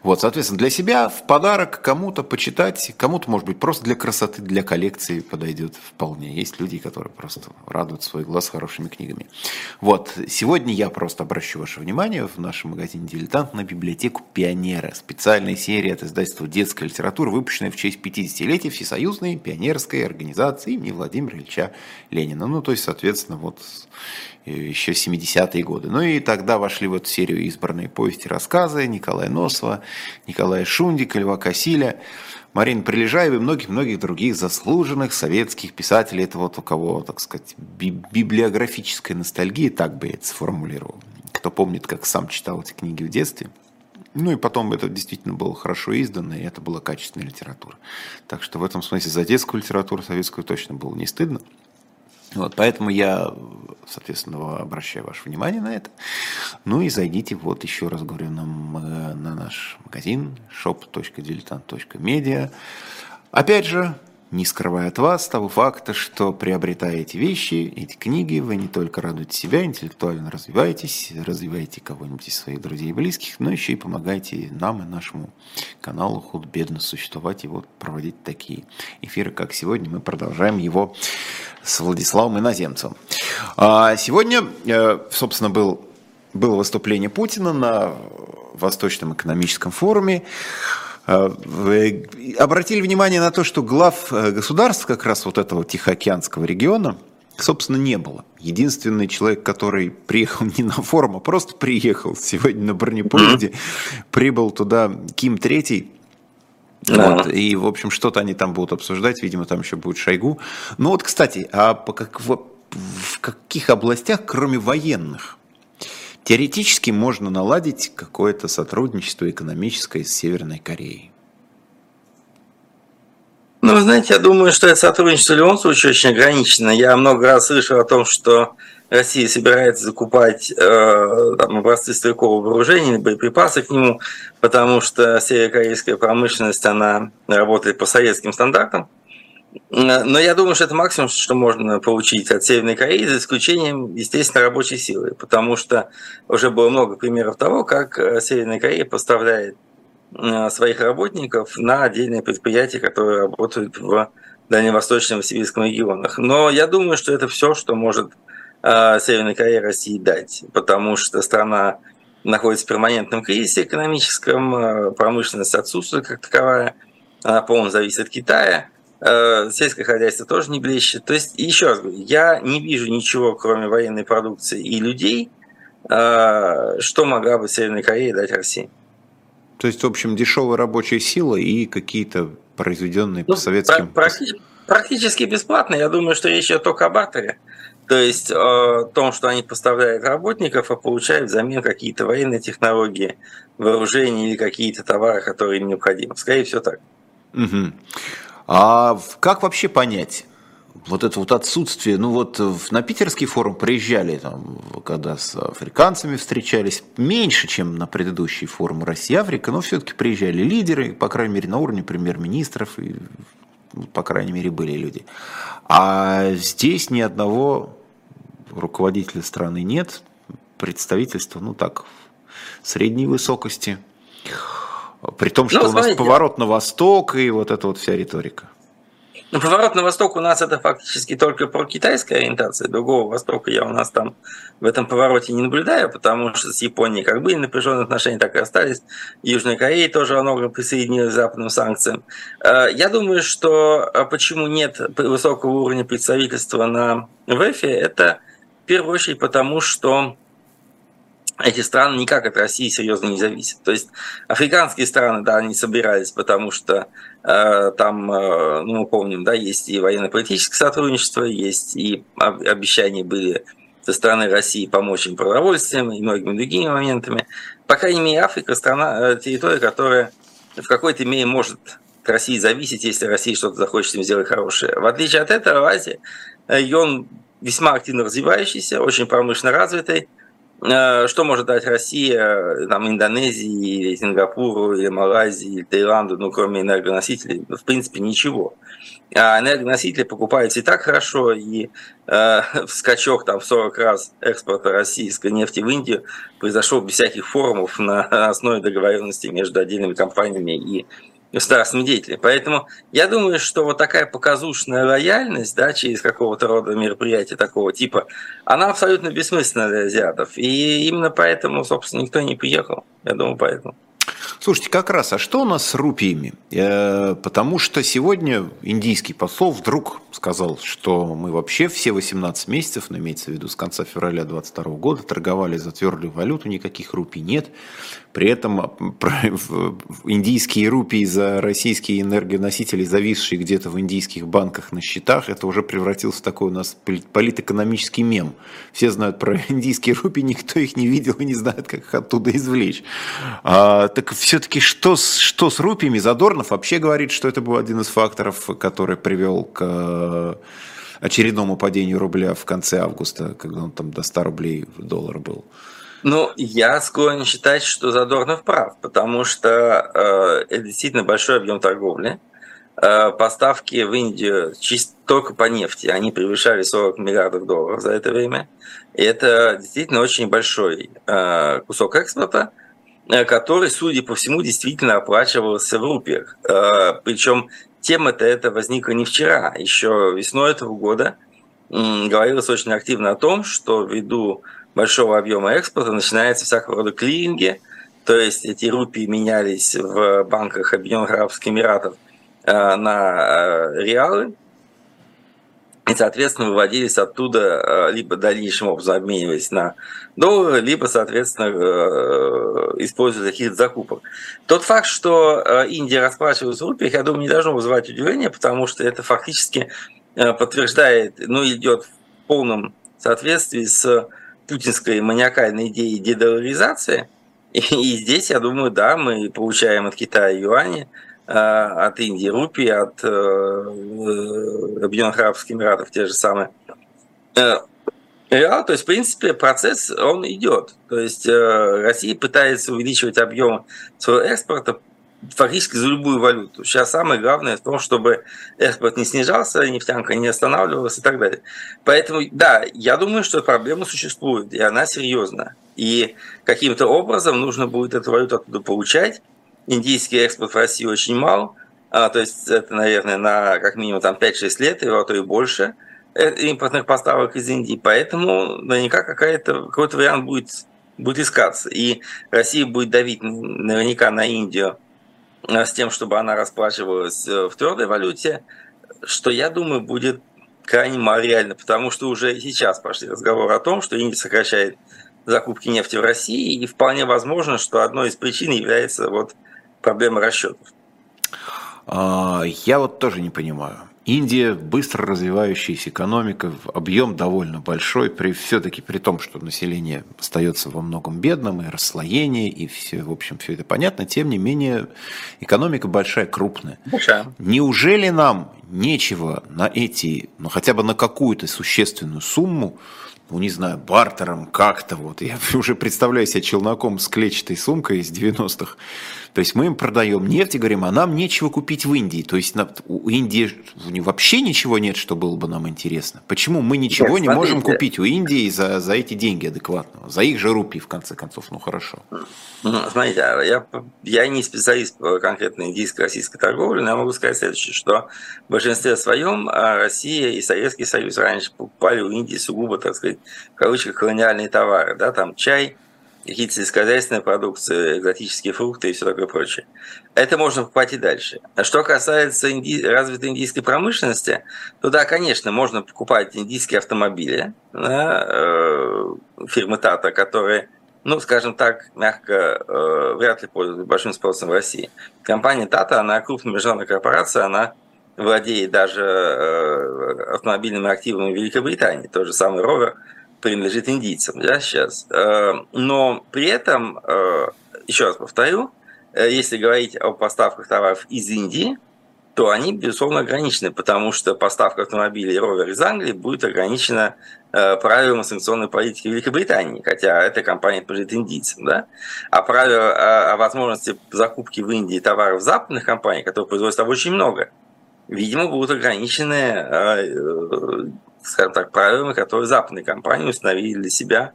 Вот, соответственно, для себя в подарок кому-то почитать, кому-то, может быть, просто для красоты, для коллекции подойдет вполне. Есть люди, которые просто радуют свой глаз хорошими книгами. Вот, сегодня я просто обращу ваше внимание в нашем магазине «Дилетант» на библиотеку «Пионера». Специальная серия от издательства «Детская литература», выпущенная в честь 50-летия Всесоюзной пионерской организации имени Владимира Ильича Ленина. Ну, то есть, соответственно, вот еще 70-е годы. Ну и тогда вошли в эту серию избранные повести, рассказы Николая Носова, Николая Шундика, Льва Косиля, Марины Прилежаевой и многих-многих других заслуженных советских писателей. Это вот у кого, так сказать, библиографическая ностальгия, так бы я это сформулировал. Кто помнит, как сам читал эти книги в детстве. Ну и потом это действительно было хорошо издано, и это была качественная литература. Так что в этом смысле за детскую литературу советскую точно было не стыдно. Вот, поэтому я, соответственно, обращаю ваше внимание на это. Ну и зайдите, вот еще раз говорю, на, на наш магазин shop.diletant.media. Опять же, не скрывая от вас того факта, что приобретая эти вещи, эти книги, вы не только радуете себя, интеллектуально развиваетесь, развиваете кого-нибудь из своих друзей и близких, но еще и помогаете нам и нашему каналу худ-бедно существовать и вот проводить такие эфиры, как сегодня. Мы продолжаем его с Владиславом Иноземцем. А сегодня, э, собственно, был, было выступление Путина на Восточном экономическом форуме. Э, вы обратили внимание на то, что глав э, государств как раз вот этого Тихоокеанского региона, собственно, не было. Единственный человек, который приехал не на форум, а просто приехал сегодня на бронепоезде, прибыл туда Ким Третий, вот, и, в общем, что-то они там будут обсуждать, видимо, там еще будет Шойгу. Ну вот, кстати, а по как, в, в каких областях, кроме военных, Теоретически можно наладить какое-то сотрудничество экономическое с Северной Кореей. Ну, вы знаете, я думаю, что это сотрудничество в любом случае очень ограничено. Я много раз слышал о том, что Россия собирается закупать э, там, образцы стрелкового вооружения, боеприпасы к нему, потому что северокорейская промышленность, она работает по советским стандартам. Но я думаю, что это максимум, что можно получить от Северной Кореи, за исключением, естественно, рабочей силы, потому что уже было много примеров того, как э, Северная Корея поставляет э, своих работников на отдельные предприятия, которые работают в Дальневосточном и Сибирском регионах. Но я думаю, что это все, что может э, Северная Корея России дать, потому что страна находится в перманентном кризисе экономическом, промышленность отсутствует как таковая, она полностью зависит от Китая – Э, сельское хозяйство тоже не блещет. То есть, еще раз говорю, я не вижу ничего, кроме военной продукции и людей, э, что могла бы Северная Корея дать России. То есть, в общем, дешевая рабочая сила и какие-то произведенные ну, по советским... Практически, практически бесплатно. Я думаю, что речь идет только о бартере. То есть о том, что они поставляют работников, а получают взамен какие-то военные технологии, вооружения или какие-то товары, которые им необходимы. Скорее всего, так. Угу. А как вообще понять? Вот это вот отсутствие, ну вот на питерский форум приезжали, там, когда с африканцами встречались, меньше, чем на предыдущий форум Россия-Африка, но все-таки приезжали лидеры, по крайней мере, на уровне премьер-министров, и, по крайней мере, были люди. А здесь ни одного руководителя страны нет, представительства, ну так, средней высокости. При том, что ну, у нас поворот на восток и вот эта вот вся риторика. Ну, поворот на восток у нас это фактически только про китайская ориентация. Другого востока я у нас там в этом повороте не наблюдаю, потому что с Японией как были напряженные отношения, так и остались. Южная Корея тоже во многом присоединилась к западным санкциям. Э, я думаю, что э, почему нет высокого уровня представительства на ВЭФе, это в первую очередь потому, что эти страны никак от России серьезно не зависят. То есть африканские страны, да, они собирались, потому что э, там, э, ну, мы помним, да, есть и военно-политическое сотрудничество, есть и обещания были со стороны России помочь им продовольствием и многими другими моментами. По крайней мере, Африка – страна, э, территория, которая в какой-то мере может России зависеть, если Россия что-то захочет им сделать хорошее. В отличие от этого, Азия, регион весьма активно развивающийся, очень промышленно развитый. Э, что может дать Россия, там, Индонезии, или Сингапуру, или Малайзии, или Таиланду, ну, кроме энергоносителей? В принципе, ничего. А энергоносители покупаются и так хорошо, и э, скачок там в 40 раз экспорта российской нефти в Индию произошел без всяких форумов на основе договоренности между отдельными компаниями и государственными деятелями. Поэтому я думаю, что вот такая показушная лояльность да, через какого-то рода мероприятия такого типа, она абсолютно бессмысленна для азиатов. И именно поэтому, собственно, никто не приехал. Я думаю, поэтому. Слушайте, как раз, а что у нас с рупиями? Э, потому что сегодня индийский посол вдруг сказал, что мы вообще все 18 месяцев, но имеется в виду с конца февраля 2022 года, торговали за твердую валюту, никаких рупий нет. При этом а, индийские рупии за российские энергоносители, зависшие где-то в индийских банках на счетах, это уже превратился в такой у нас политэкономический мем. Все знают про индийские рупии, никто их не видел и не знает, как их оттуда извлечь. А, так все-таки что, что с рупиями? Задорнов вообще говорит, что это был один из факторов, который привел к э, очередному падению рубля в конце августа, когда он там до 100 рублей в доллар был. Ну, я склонен считать, что Задорнов прав, потому что э, это действительно большой объем торговли. Э, поставки в Индию чисто только по нефти, они превышали 40 миллиардов долларов за это время. И это действительно очень большой э, кусок экспорта, э, который, судя по всему, действительно оплачивался в рупиях. Э, причем тема-то это возникла не вчера, еще весной этого года говорилось очень активно о том, что ввиду большого объема экспорта начинается всякого рода клиринги, то есть эти рупии менялись в банках Объединенных Арабских Эмиратов э, на э, реалы, и, соответственно, выводились оттуда, э, либо дальнейшим образом обмениваясь на доллары, либо, соответственно, используя каких-то закупок. Тот факт, что Индия расплачивается в рупиях, я думаю, не должно вызывать удивление, потому что это фактически подтверждает, ну, идет в полном соответствии с путинской маниакальной идеи дедоларизации. И, и здесь, я думаю, да, мы получаем от Китая юани, э, от Индии рупии, от э, э, Объединенных Арабских Эмиратов те же самые. Реал, то есть, в принципе, процесс, он идет. То есть, Россия пытается увеличивать объем своего экспорта фактически за любую валюту. Сейчас самое главное в том, чтобы экспорт не снижался, нефтянка не останавливалась и так далее. Поэтому, да, я думаю, что проблема существует, и она серьезна. И каким-то образом нужно будет эту валюту оттуда получать. Индийский экспорт в России очень мал, а, то есть это, наверное, на как минимум там 5-6 лет, а то и больше э, импортных поставок из Индии. Поэтому наверняка какая-то, какой-то вариант будет, будет искаться. И Россия будет давить наверняка на Индию с тем, чтобы она расплачивалась э, в твердой валюте, что, я думаю, будет крайне мало реально, потому что уже сейчас пошли разговоры о том, что Индия сокращает закупки нефти в России, и вполне возможно, что одной из причин является вот проблема расчетов. А, я вот тоже не понимаю. Индия быстро развивающаяся экономика, объем довольно большой, при, все-таки при том, что население остается во многом бедным, и расслоение, и все, в общем, все это понятно, тем не менее, экономика большая, крупная. Большая. Неужели нам нечего на эти, ну хотя бы на какую-то существенную сумму, ну не знаю, бартером как-то вот, я уже представляю себе челноком с клетчатой сумкой из 90-х, то есть мы им продаем нефть и говорим, а нам нечего купить в Индии. То есть у Индии вообще ничего нет, что было бы нам интересно. Почему мы ничего нет, не можем купить у Индии за, за эти деньги адекватно? За их же рупии, в конце концов, ну хорошо. Ну, смотрите, а я, я не специалист по конкретно индийско-российской торговле, но я могу сказать следующее, что в большинстве своем а, Россия и Советский Союз раньше покупали у Индии сугубо, так сказать, в кавычках, колониальные товары, да, там чай, какие-то сельскохозяйственные продукции, экзотические фрукты и все такое прочее. Это можно покупать и дальше. А что касается инди... развитой индийской промышленности, то да, конечно, можно покупать индийские автомобили да, э, фирмы Тата, которые, ну, скажем так, мягко, э, вряд ли пользуются большим спросом в России. Компания Тата, она крупная международная корпорация, она владеет даже э, автомобильными активами Великобритании. Тот же самый Ровер – принадлежит индийцам да, сейчас. Э, но при этом, э, еще раз повторю, э, если говорить о поставках товаров из Индии, то они, безусловно, ограничены, потому что поставка автомобилей Ровер из Англии будет ограничена правилами санкционной политики Великобритании, хотя эта компания принадлежит индийцам. Да? А правила о, о возможности закупки в Индии товаров западных компаний, которые производят очень много, видимо, будут ограничены, скажем так, правилами, которые западные компании установили для себя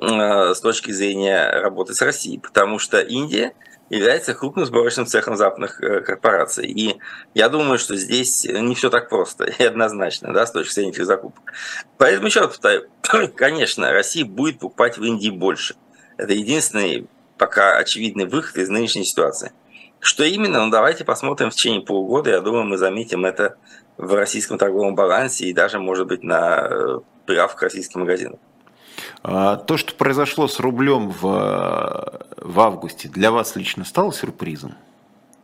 э, с точки зрения работы с Россией. Потому что Индия – является крупным сборочным цехом западных э, корпораций. И я думаю, что здесь не все так просто и однозначно, да, с точки зрения этих закупок. Поэтому еще раз повторяю, конечно, Россия будет покупать в Индии больше. Это единственный пока очевидный выход из нынешней ситуации. Что именно? Ну, давайте посмотрим в течение полугода. Я думаю, мы заметим это в российском торговом балансе и даже, может быть, на э, прилавках российских магазинов. А, то, что произошло с рублем в, в августе, для вас лично стало сюрпризом?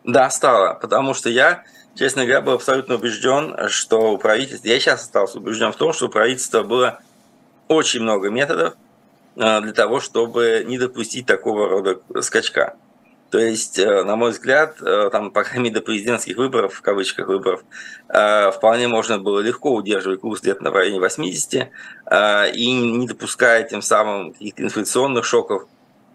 Да, стало, потому что я, честно говоря, был абсолютно убежден, что у правительства, я сейчас остался убежден в том, что у правительства было очень много методов а, для того, чтобы не допустить такого рода скачка. То есть, э, на мой взгляд, э, там, по крайней мере, до президентских выборов, в кавычках выборов, э, вполне можно было легко удерживать курс где-то на районе 80 и не допуская тем самым каких-то инфляционных шоков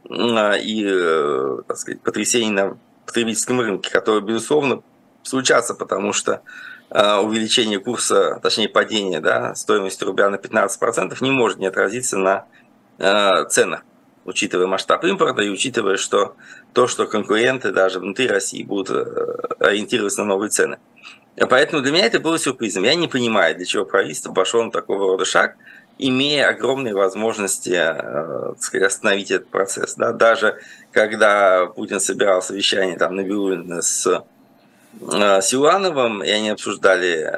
и, так сказать, потрясений на потребительском рынке, которые, безусловно, случатся, потому что увеличение курса, точнее падение да, стоимости рубля на 15% не может не отразиться на ценах учитывая масштаб импорта и учитывая, что то, что конкуренты даже внутри России будут э, ориентироваться на новые цены. Поэтому для меня это было сюрпризом. Я не понимаю, для чего правительство пошло на такого рода шаг, имея огромные возможности э, сказать, остановить этот процесс. Да? Даже когда Путин собирал совещание там, на Набиулина с э, Силуановым, и они обсуждали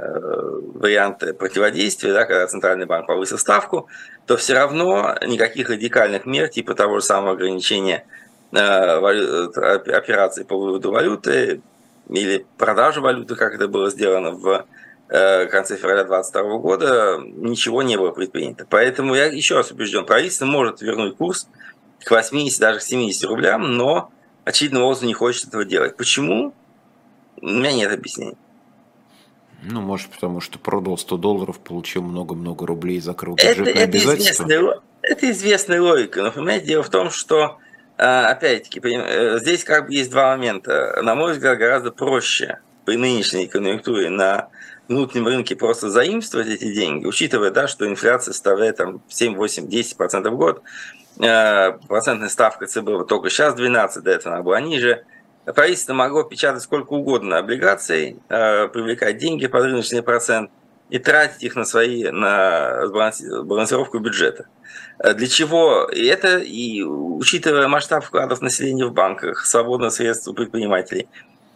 варианты противодействия, да, когда Центральный банк повысил ставку, то все равно никаких радикальных мер, типа того же самого ограничения э, операций по выводу валюты или продажи валюты, как это было сделано в э, конце февраля 2022 года, ничего не было предпринято. Поэтому я еще раз убежден, правительство может вернуть курс к 80, даже к 70 рублям, но очевидно, образом не хочет этого делать. Почему? У меня нет объяснений. Ну, может, потому что продал 100 долларов, получил много-много рублей закрыл бюджетные это, это обязательства. Известная, это известная логика. Но, понимаете, дело в том, что, а, опять-таки, э, здесь как бы есть два момента. На мой взгляд, гораздо проще при нынешней конъюнктуре на внутреннем рынке просто заимствовать эти деньги, учитывая, да, что инфляция составляет там 7, 8, 10% в год, э, процентная ставка ЦБ только сейчас 12, до этого она была ниже – правительство могло печатать сколько угодно облигаций, э, привлекать деньги под рыночный процент и тратить их на свои на балансировку бюджета. Э, для чего? И это, и учитывая масштаб вкладов населения в банках, свободных средств у предпринимателей,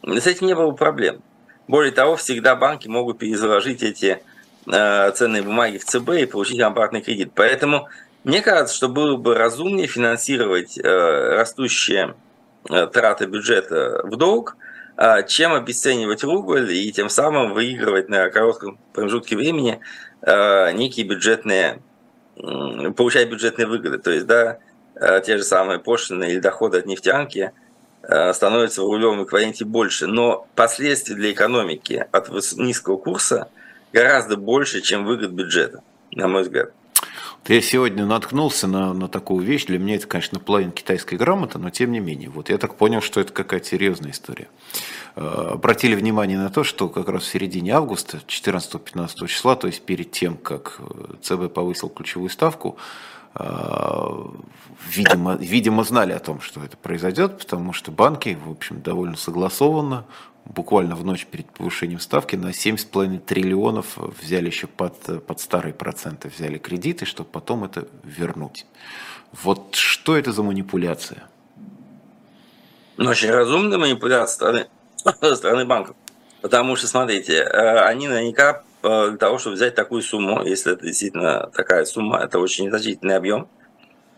с этим не было проблем. Более того, всегда банки могут перезаложить эти э, ценные бумаги в ЦБ и получить обратный кредит. Поэтому мне кажется, что было бы разумнее финансировать растущие траты бюджета в долг, а, чем обесценивать рубль и тем самым выигрывать на коротком промежутке времени а, некие бюджетные, получать бюджетные выгоды. То есть, да, а, те же самые пошлины или доходы от нефтянки становятся в рублевом эквиваленте больше. Но последствия для экономики от низкого курса гораздо больше, чем выгод бюджета, на мой взгляд. Я сегодня наткнулся на, на такую вещь. Для меня это, конечно, половина китайской грамоты, но тем не менее. Вот я так понял, что это какая-то серьезная история. Э, обратили внимание на то, что как раз в середине августа, 14-15 числа, то есть перед тем, как э, ЦБ повысил ключевую ставку, видимо, видимо, знали о том, что это произойдет, потому что банки, в общем, довольно согласованно буквально в ночь перед повышением ставки на 7,5 триллионов взяли еще под, под старые проценты, взяли кредиты, чтобы потом это вернуть. Вот что это за манипуляция? Ну, очень разумная манипуляция стороны, стороны банков. Потому что, смотрите, э, они наверняка э, для того, чтобы взять такую сумму, если это действительно такая сумма, это очень значительный объем,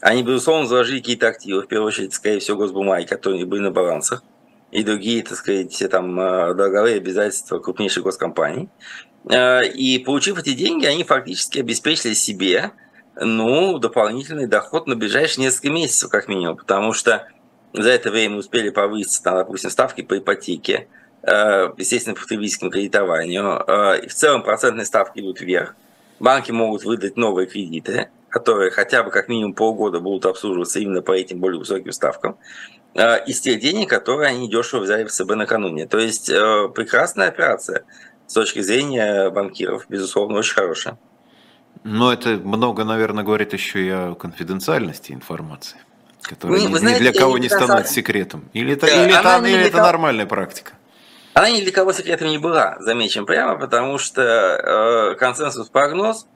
они, безусловно, заложили какие-то активы, в первую очередь, скорее всего, госбумаги, которые были на балансах и другие, так сказать, там э, долговые обязательства крупнейших госкомпаний. Э, и получив эти деньги, они фактически обеспечили себе ну, дополнительный доход на ближайшие несколько месяцев, как минимум, потому что за это время успели повыситься, там, допустим, ставки по ипотеке, естественно, потребительскому кредитованию. И в целом процентные ставки идут вверх. Банки могут выдать новые кредиты, которые хотя бы как минимум полгода будут обслуживаться именно по этим более высоким ставкам, из тех денег, которые они дешево взяли в ЦБ накануне. То есть прекрасная операция с точки зрения банкиров, безусловно, очень хорошая. Но это много, наверное, говорит еще и о конфиденциальности информации, которая ну, ни, знаете, ни для кого не становится секретом. Или это, или это, или это нормальная практика? Она ни для кого секретом не была, замечем прямо, потому что э, консенсус-прогноз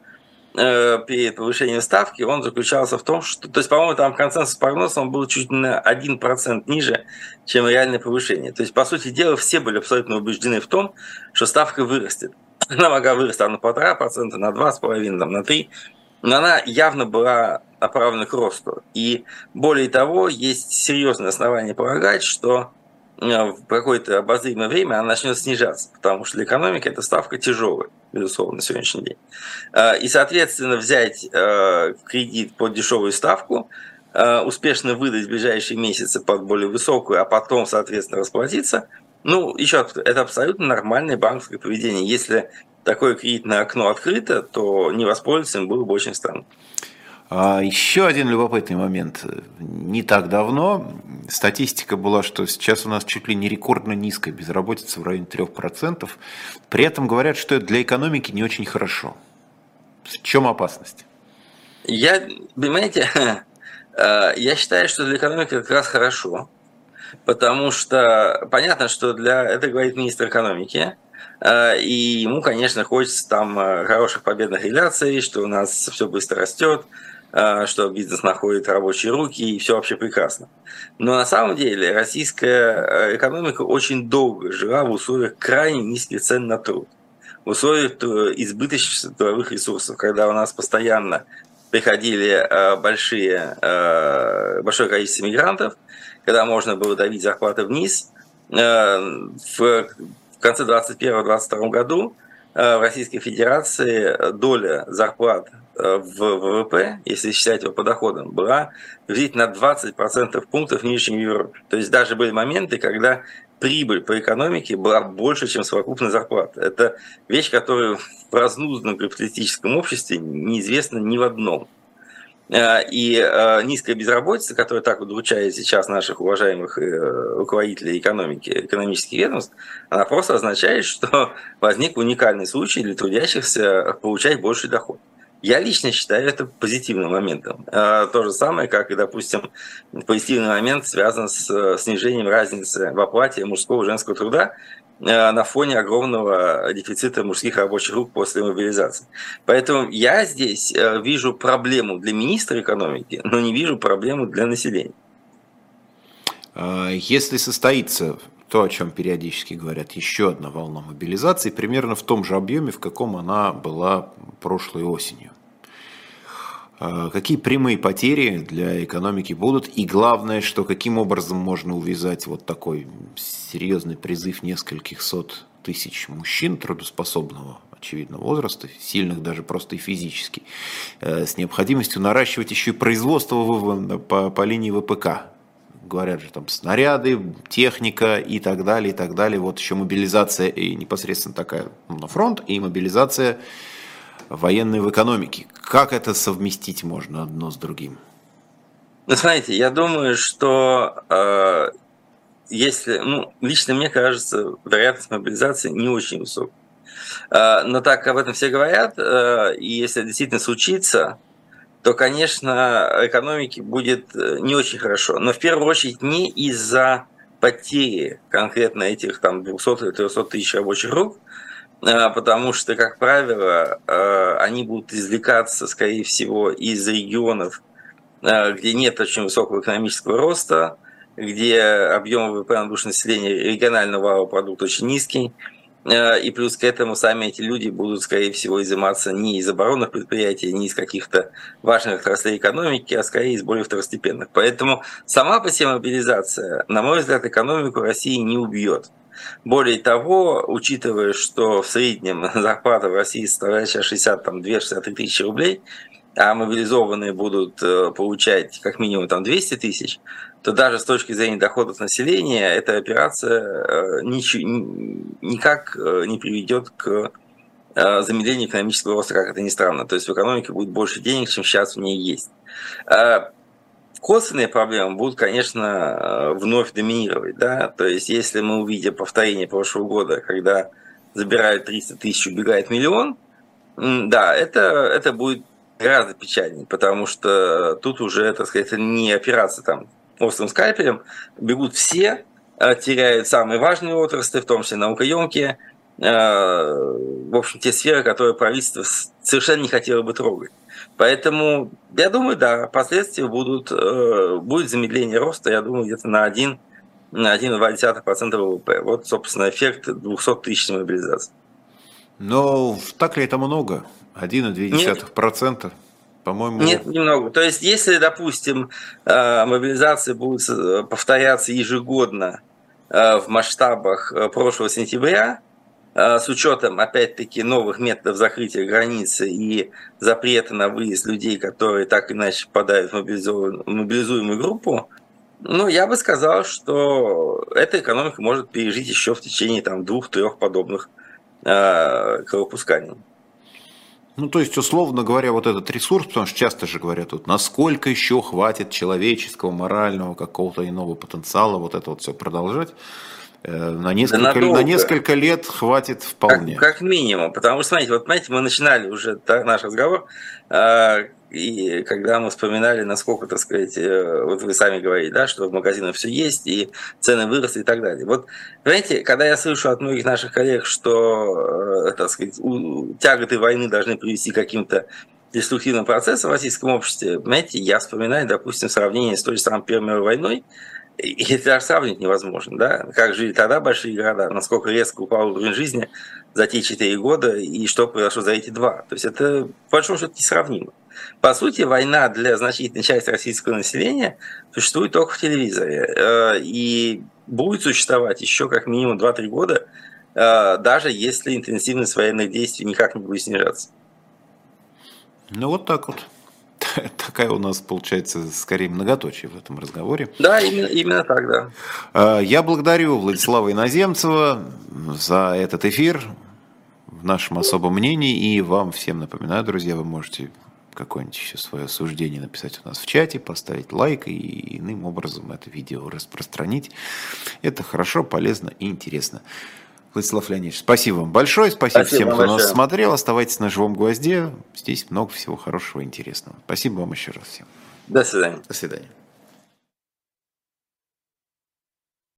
э, перед повышением ставки, он заключался в том, что, то есть, по-моему, там консенсус-прогноз, он был чуть на 1% ниже, чем реальное повышение. То есть, по сути дела, все были абсолютно убеждены в том, что ставка вырастет она могла вырасти на полтора процента, на два с половиной, на три, но она явно была направлена к росту. И более того, есть серьезное основание полагать, что в какое-то обозримое время она начнет снижаться, потому что для экономики эта ставка тяжелая, безусловно, на сегодняшний день. Э, и, соответственно, взять э, кредит под дешевую ставку, успешно выдать в ближайшие месяцы под более высокую, а потом, соответственно, расплатиться – ну, еще это абсолютно нормальное банковское поведение. Если такое кредитное окно открыто, то не воспользоваться им было бы очень странно. А еще один любопытный момент. Не так давно статистика была, что сейчас у нас чуть ли не рекордно низкая безработица в районе 3%. При этом говорят, что это для экономики не очень хорошо. В чем опасность? Я, понимаете, э, я считаю, что для экономики как раз хорошо потому что понятно, что для это говорит министр экономики, э, и ему, конечно, хочется там э, хороших победных реляций, что у нас все быстро растет, что бизнес находит рабочие руки, и все вообще прекрасно. Но на самом деле российская экономика очень долго жила в условиях крайне низких цен на труд. В условиях избыточности трудовых ресурсов, когда у нас постоянно приходили большие, большое количество мигрантов, когда можно было давить зарплаты вниз. Э, в конце 2021-2022 году э, в Российской Федерации доля зарплат э, в ВВП, если считать его по доходам, была приблизительно на 20% пунктов ниже, чем в Европе. То есть даже были моменты, когда прибыль по экономике была больше, чем совокупная зарплата. Это вещь, которая в разнузданном капиталистическом обществе неизвестна ни в одном. Э, и э, низкая безработица, которая так удручает сейчас наших уважаемых э, руководителей экономики, экономических ведомств, она просто означает, что возник уникальный случай для трудящихся получать больший доход. Я лично считаю это позитивным моментом. То же самое, как и, допустим, позитивный момент связан с снижением разницы в оплате мужского и женского труда, Э, на фоне огромного дефицита мужских рабочих рук после мобилизации. Поэтому я здесь э, вижу проблему для министра экономики, но не вижу проблему для населения. А, если состоится то, о чем периодически говорят, еще одна волна мобилизации, примерно в том же объеме, в каком она была прошлой осенью. А, какие прямые потери для экономики будут? И главное, что каким образом можно увязать вот такой серьезный призыв нескольких сот тысяч мужчин трудоспособного, очевидно, возраста, сильных даже просто и физически, э, с необходимостью наращивать еще и производство по, по линии ВПК. Говорят же, там снаряды, техника и так далее, и так далее. Вот еще мобилизация и непосредственно такая на фронт, и мобилизация военной в экономике. Как это совместить можно одно с другим? Ну, знаете, я думаю, что э, если, ну, лично мне кажется, вероятность мобилизации не очень высокая. Э, но так об этом все говорят, э, и если действительно случится, то, конечно, экономике будет э, не очень хорошо. Но в первую очередь не из-за потери конкретно этих там 200-300 тысяч рабочих рук, Э, потому что, как правило, э, они будут извлекаться, скорее всего, из регионов, где нет очень высокого экономического роста, где объем ВВП на душу населения регионального продукта очень низкий, и плюс к этому сами эти люди будут, скорее всего, изыматься не из оборонных предприятий, не из каких-то важных отраслей экономики, а скорее из более второстепенных. Поэтому сама по себе мобилизация, на мой взгляд, экономику России не убьет. Более того, учитывая, что в среднем зарплата в России составляет сейчас 62-63 тысячи рублей, а мобилизованные будут э, получать как минимум там 200 тысяч, то даже с точки зрения доходов населения эта операция никак не приведет к замедлению экономического роста, как это ни странно. То есть в экономике будет больше денег, чем сейчас в ней есть. Косвенные проблемы будут, конечно, вновь доминировать. Да? То есть если мы увидим повторение прошлого года, когда забирают 300 тысяч, убегает миллион, да, это, это будет гораздо печальнее, потому что тут уже, так сказать, это не операция там острым скальпелем, бегут все, а, теряют самые важные отрасли, в том числе наукоемкие, а, в общем, те сферы, которые правительство совершенно не хотело бы трогать. Поэтому, я думаю, да, последствия будут, э, будет замедление роста, я думаю, где-то на 1, на 1,2% ВВП. Вот, собственно, эффект 200 тысяч мобилизации. Но так ли это много? 1,2%? По-моему... Нет, немного. То есть, если, допустим, э, мобилизация будет э, повторяться ежегодно э, в масштабах прошлого сентября, с учетом, опять-таки, новых методов закрытия границы и запрета на выезд людей, которые так иначе попадают в мобилизуемую группу, ну, я бы сказал, что эта экономика может пережить еще в течение там, двух-трех подобных э, кровопусканий. Ну, то есть, условно говоря, вот этот ресурс, потому что часто же говорят, вот, насколько еще хватит человеческого, морального, какого-то иного потенциала вот это вот все продолжать, э, на несколько, да на несколько лет хватит вполне. Как, как минимум, потому что, смотрите, вот, знаете, мы начинали уже наш разговор, э, и когда мы вспоминали, насколько, так сказать, э, вот вы сами говорите, да, что в магазинах все есть, и цены выросли и так далее. Вот, понимаете, когда я слышу от многих наших коллег, что, э, так сказать, тяготы войны должны привести к каким-то деструктивным процессам в российском обществе, понимаете, я вспоминаю, допустим, сравнение с той же самой Первой мировой войной, и даже сравнить невозможно, да, как жили тогда большие города, насколько резко упал уровень жизни за те четыре года, и что произошло за эти два. То есть это, по большому счету, несравнимо. По сути, война для значительной части российского населения существует только в телевизоре. Э, и будет существовать еще как минимум 2-3 года, э, даже если интенсивность военных действий никак не будет снижаться. Ну вот так вот. Такая у нас получается скорее многоточие в этом разговоре. Да, именно, именно так, да. Э, я благодарю Владислава Иноземцева за этот эфир в нашем особом мнении. И вам всем напоминаю, друзья, вы можете какое-нибудь еще свое суждение написать у нас в чате, поставить лайк и иным образом это видео распространить. Это хорошо, полезно и интересно. Владислав Леонидович, спасибо вам большое, спасибо, спасибо всем, кто большое. нас смотрел. Оставайтесь на живом гвозде. Здесь много всего хорошего и интересного. Спасибо вам еще раз всем. До свидания. До свидания.